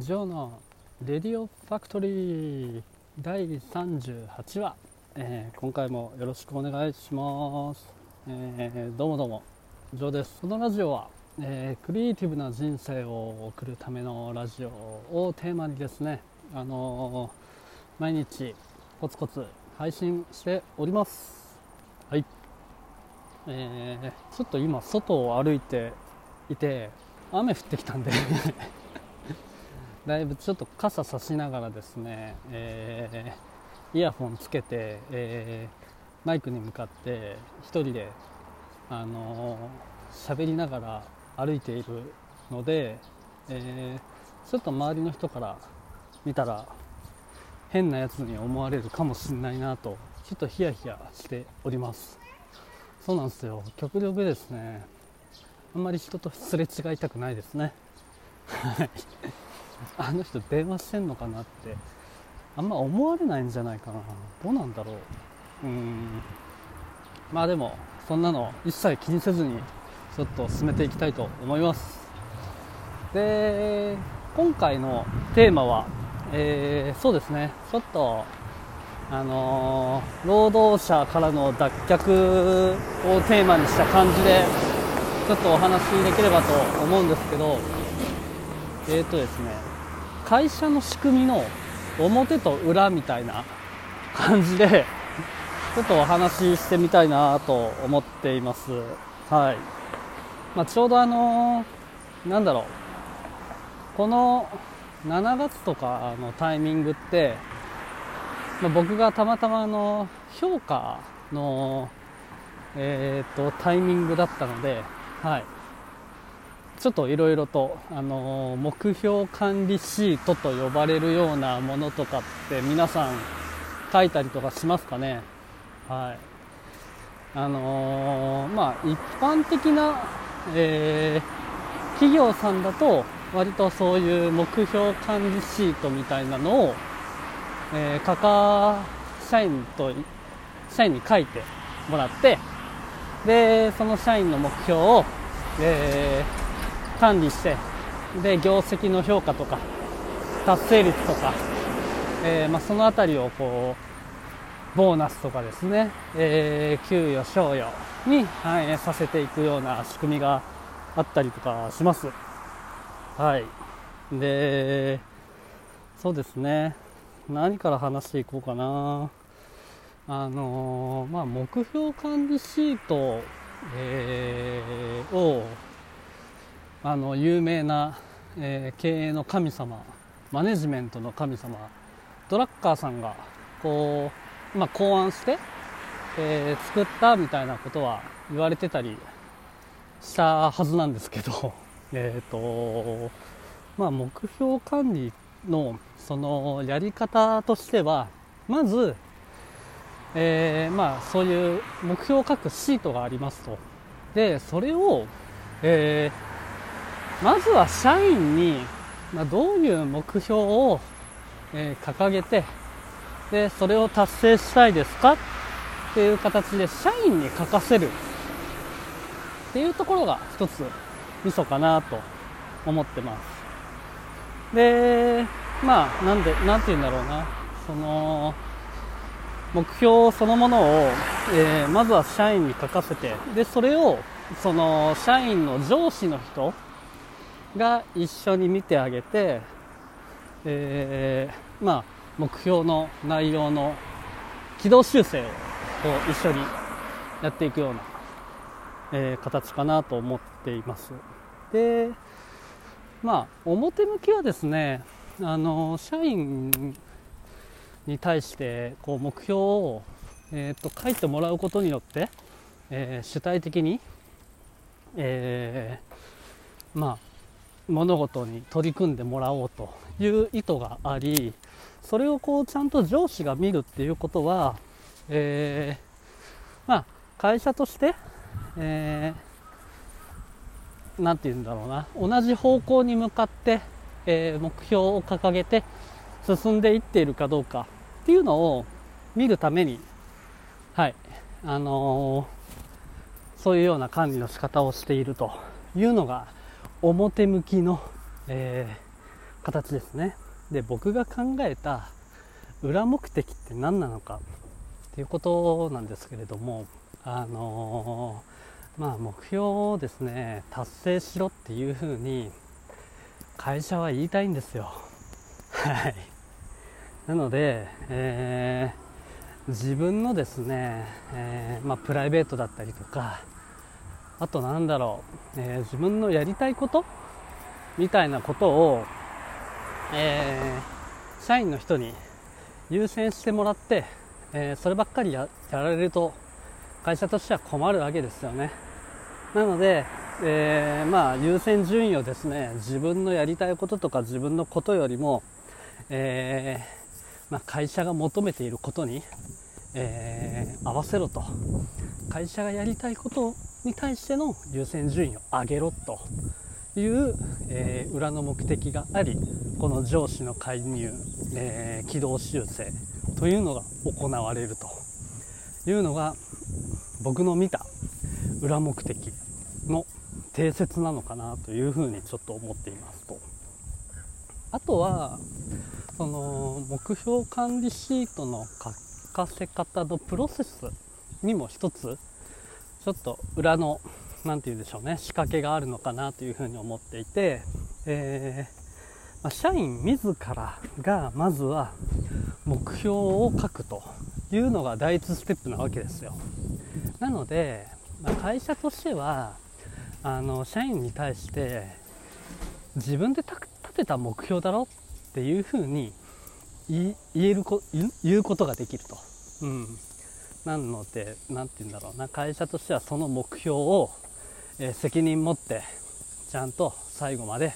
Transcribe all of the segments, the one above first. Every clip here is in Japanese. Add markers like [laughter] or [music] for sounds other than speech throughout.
ジョーのレディオファクトリー第38話、えー今回もよろしくお願いします、えーどうもどうも。ジョーです。このラジオは、えークリエイティブな人生を送るためのラジオをテーマにですねあのー毎日コツコツ配信しております。はい。えーちょっと今外を歩いていて雨降ってきたんで。[laughs] だいぶちょっと傘差しながらですね、えーイヤホンつけて、えーマイクに向かって一人で、あのー喋りながら歩いているので、えーちょっと周りの人から見たら変なやつに思われるかもしれないなとちょっとヒヤヒヤしております。そうなんですよ。極力ですね。あんまり人とすれ違いたくないですね。はい。あの人電話してんのかなってあんま思われないんじゃないかな。どうなんだろう。うん。まあでもそんなの一切気にせずにちょっと進めていきたいと思います。で今回のテーマは、えーそうですね。ちょっとあのー労働者からの脱却をテーマにした感じでちょっとお話しできればと思うんですけどえーとですね会社の仕組みの表と裏みたいな感じでちょっとお話ししてみたいなと思っています。はい、まあ、ちょうどあのーなんだろう。この7月とかのタイミングって、まあ、僕がたまたまあの評価の、えー、とタイミングだったので、はい、ちょっといろいろと、あの目標管理シートと呼ばれるようなものとかって皆さん書いたりとかしますかね？はい。あのまあ一般的な、えー企業さんだと割とそういう目標管理シートみたいなのを、えー、課課社員と社員に書いてもらってでその社員の目標を、えー管理してで業績の評価とか達成率とか、えーまあ、そのあたりをこうボーナスとかですね、えー給与賞与に反映させていくような仕組みがあったりとかします。はい。でそうですね。何から話していこうかな。あのーまあ目標管理シート、えーあの有名な、えー経営の神様マネジメントの神様ドラッカーさんがこう、まあ、考案して、えー作ったみたいなことは言われてたりしたはずなんですけど [laughs] えっとまあ目標管理のそのやり方としてはまず、えーまあそういう目標を書くシートがありますと。でそれを、えーまずは社員に、まあ、どういう目標を、えー掲げてでそれを達成したいですか？っていう形で社員に書かせる。っていうところが一つミソかなと思ってます。でまあなんでなんて言うんだろうな。その目標そのものを、えーまずは社員に書かせてでそれをその社員の上司の人が一緒に見てあげて、えーまあ、目標の内容の軌道修正をこう一緒にやっていくような、えー形かなと思っています。でまあ表向きはですねあの社員に対してこう目標を、えー、と書いてもらうことによって、えー主体的に、えーまあ物事に取り組んでもらおうという意図がありそれをこうちゃんと上司が見るっていうことは、えーまあ、会社として、えーて言うんだろうな同じ方向に向かって、えー目標を掲げて進んでいっているかどうかっていうのを見るために、はいあのそういうような管理の仕方をしているというのが表向きの、えー形ですね。で僕が考えた裏目的って何なのかっていうことなんですけれどもあのー、まあ目標をですね達成しろっていうふうに会社は言いたいんですよ。はい。なので、えー、自分のですね、えー、まあ、プライベートだったりとかあとなんだろう、え自分のやりたいことみたいなことを、え社員の人に優先してもらって、えそればっかりやられると会社としては困るわけですよね。なので、えー、まあ優先順位をですね自分のやりたいこととか自分のことよりも、えー、まあ、会社が求めていることに、え、合わせろと。会社がやりたいことに対しての優先順位を上げろという、え裏の目的がありこの上司の介入、え軌道修正というのが行われるというのが僕の見た裏目的の定説なのかなというふうにちょっと思っていますと。あとはその目標管理シートの書かせ方のプロセスにも一つちょっと裏の何て言うんでしょうね仕掛けがあるのかなというふうに思っていて、えー、まあ、社員自らがまずは目標を書くというのが第一ステップなわけですよ。なので、まあ、会社としてはあの社員に対して自分で立てた目標だろっていうふうに言えるこ言うことができると、うん、なので何て言うんだろうな。会社としてはその目標を、えー、責任持ってちゃんと最後まで、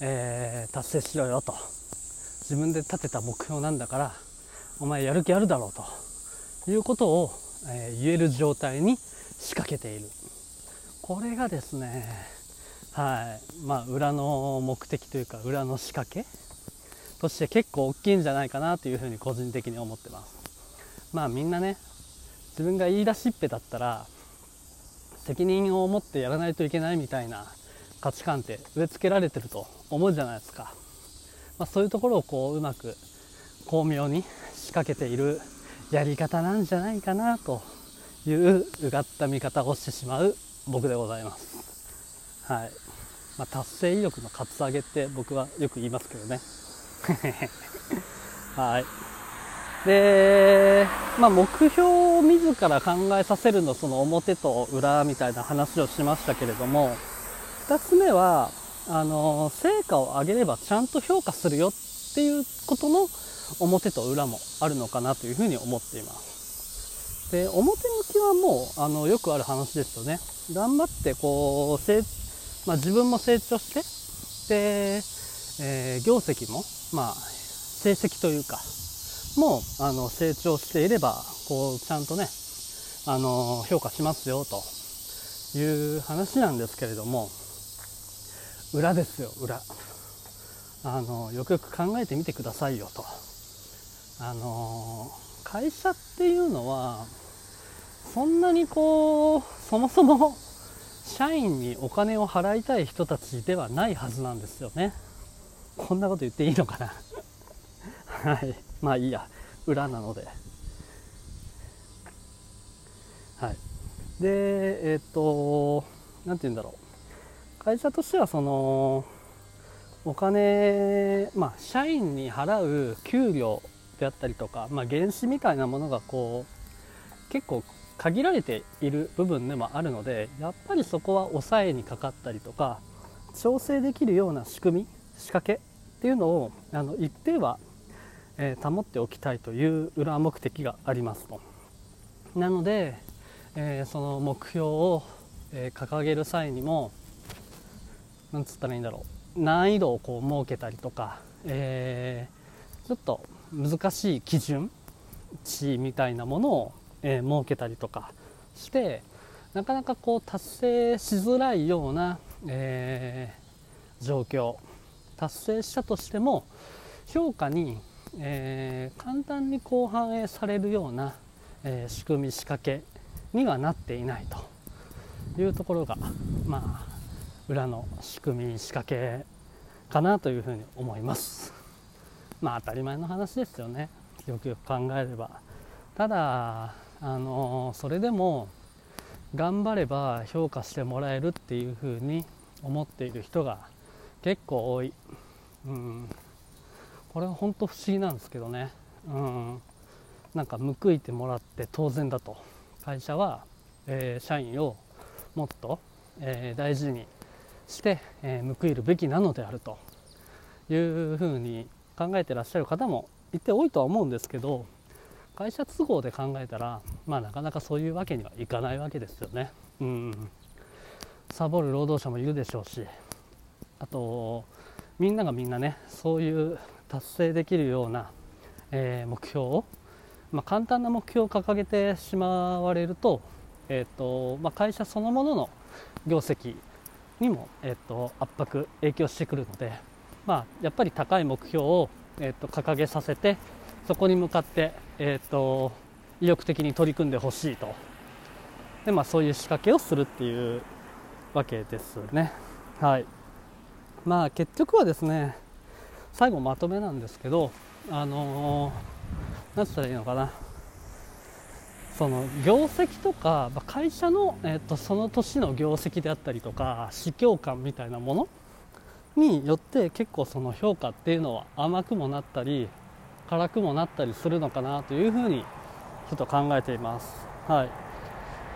えー、達成しろよと。自分で立てた目標なんだからお前やる気あるだろうと。いうことを、えー、言える状態に仕掛けている。これがですねはい。まあ裏の目的というか裏の仕掛けとして結構大きいんじゃないかなというふうに個人的に思ってます。まあみんなね自分が言い出しっぺだったら責任を持ってやらないといけないみたいな価値観って植え付けられてると思うじゃないですか、まあ、そういうところをこううまく巧妙に仕掛けているやり方なんじゃないかなといううがった見方をしてしまう僕でございます。はい。まあ、達成意欲のカツアゲって僕はよく言いますけどね。[laughs] はい。で、まあ、目標を自ら考えさせるのその表と裏みたいな話をしましたけれども、2つ目は、あの、成果を上げればちゃんと評価するよっていうことの表と裏もあるのかなというふうに思っています。で表向きはもうあのよくある話ですよね頑張ってこう、まあ、自分も成長してで、えー、業績も、まあ、成績というかもうあの成長していればこうちゃんとねあの評価しますよという話なんですけれども裏ですよ裏。あのよくよく考えてみてくださいよと。あの会社っていうのはそんなにこうそもそも社員にお金を払いたい人たちではないはずなんですよね。こんなこと言っていいのかな。[laughs] はい。まあいいや。裏なので。はい。でえっ、と何て言うんだろう。会社としてはそのお金まあ社員に払う給料であったりとか、まあ、原資みたいなものがこう結構限られている部分でもあるのでやっぱりそこは抑えにかかったりとか調整できるような仕組み仕掛けっていうのをあの一定は、えー、保っておきたいという裏目的がありますと。なので、えー、その目標を、えー、掲げる際にもなんつったらいいんだろう難易度をこう設けたりとか、えちょっと難しい基準値みたいなものを、えー、設けたりとかしてなかなかこう達成しづらいような、えー、状況達成したとしても評価に、えー、簡単にこう反映されるような、え仕組み仕掛けにはなっていないというところがまあ裏の仕組み仕掛けかなというふうに思います。まあ当たり前の話ですよね。よくよく考えれば。ただあのそれでも頑張れば評価してもらえるっていうふうに思っている人が結構多い、うん、これは本当不思議なんですけどね、うん、なんか報いてもらって当然だと。会社は、えー、社員をもっと、えー、大事にして、えー、報いるべきなのであるというふうに考えてらっしゃる方もいて多いとは思うんですけど会社都合で考えたら、まあ、なかなかそういうわけにはいかないわけですよね。うん、サボる労働者もいるでしょうしあとみんながみんなねそういう達成できるような、えー、目標を、まあ、簡単な目標を掲げてしまわれると,、えーとまあ、会社そのものの業績にも、えーと、圧迫影響してくるので、まあ、やっぱり高い目標を、えーと掲げさせてそこに向かって、えーと、意欲的に取り組んでほしいとで、まあ、そういう仕掛けをするっていうわけですね。はいまあ、結局はですね最後まとめなんですけどあの、何て言ったらいいのかなその業績とか会社の、えー、とその年の業績であったりとか市況感みたいなものによって結構その評価っていうのは甘くもなったり辛くもなったりするのかなというふうにちょっと考えています。はい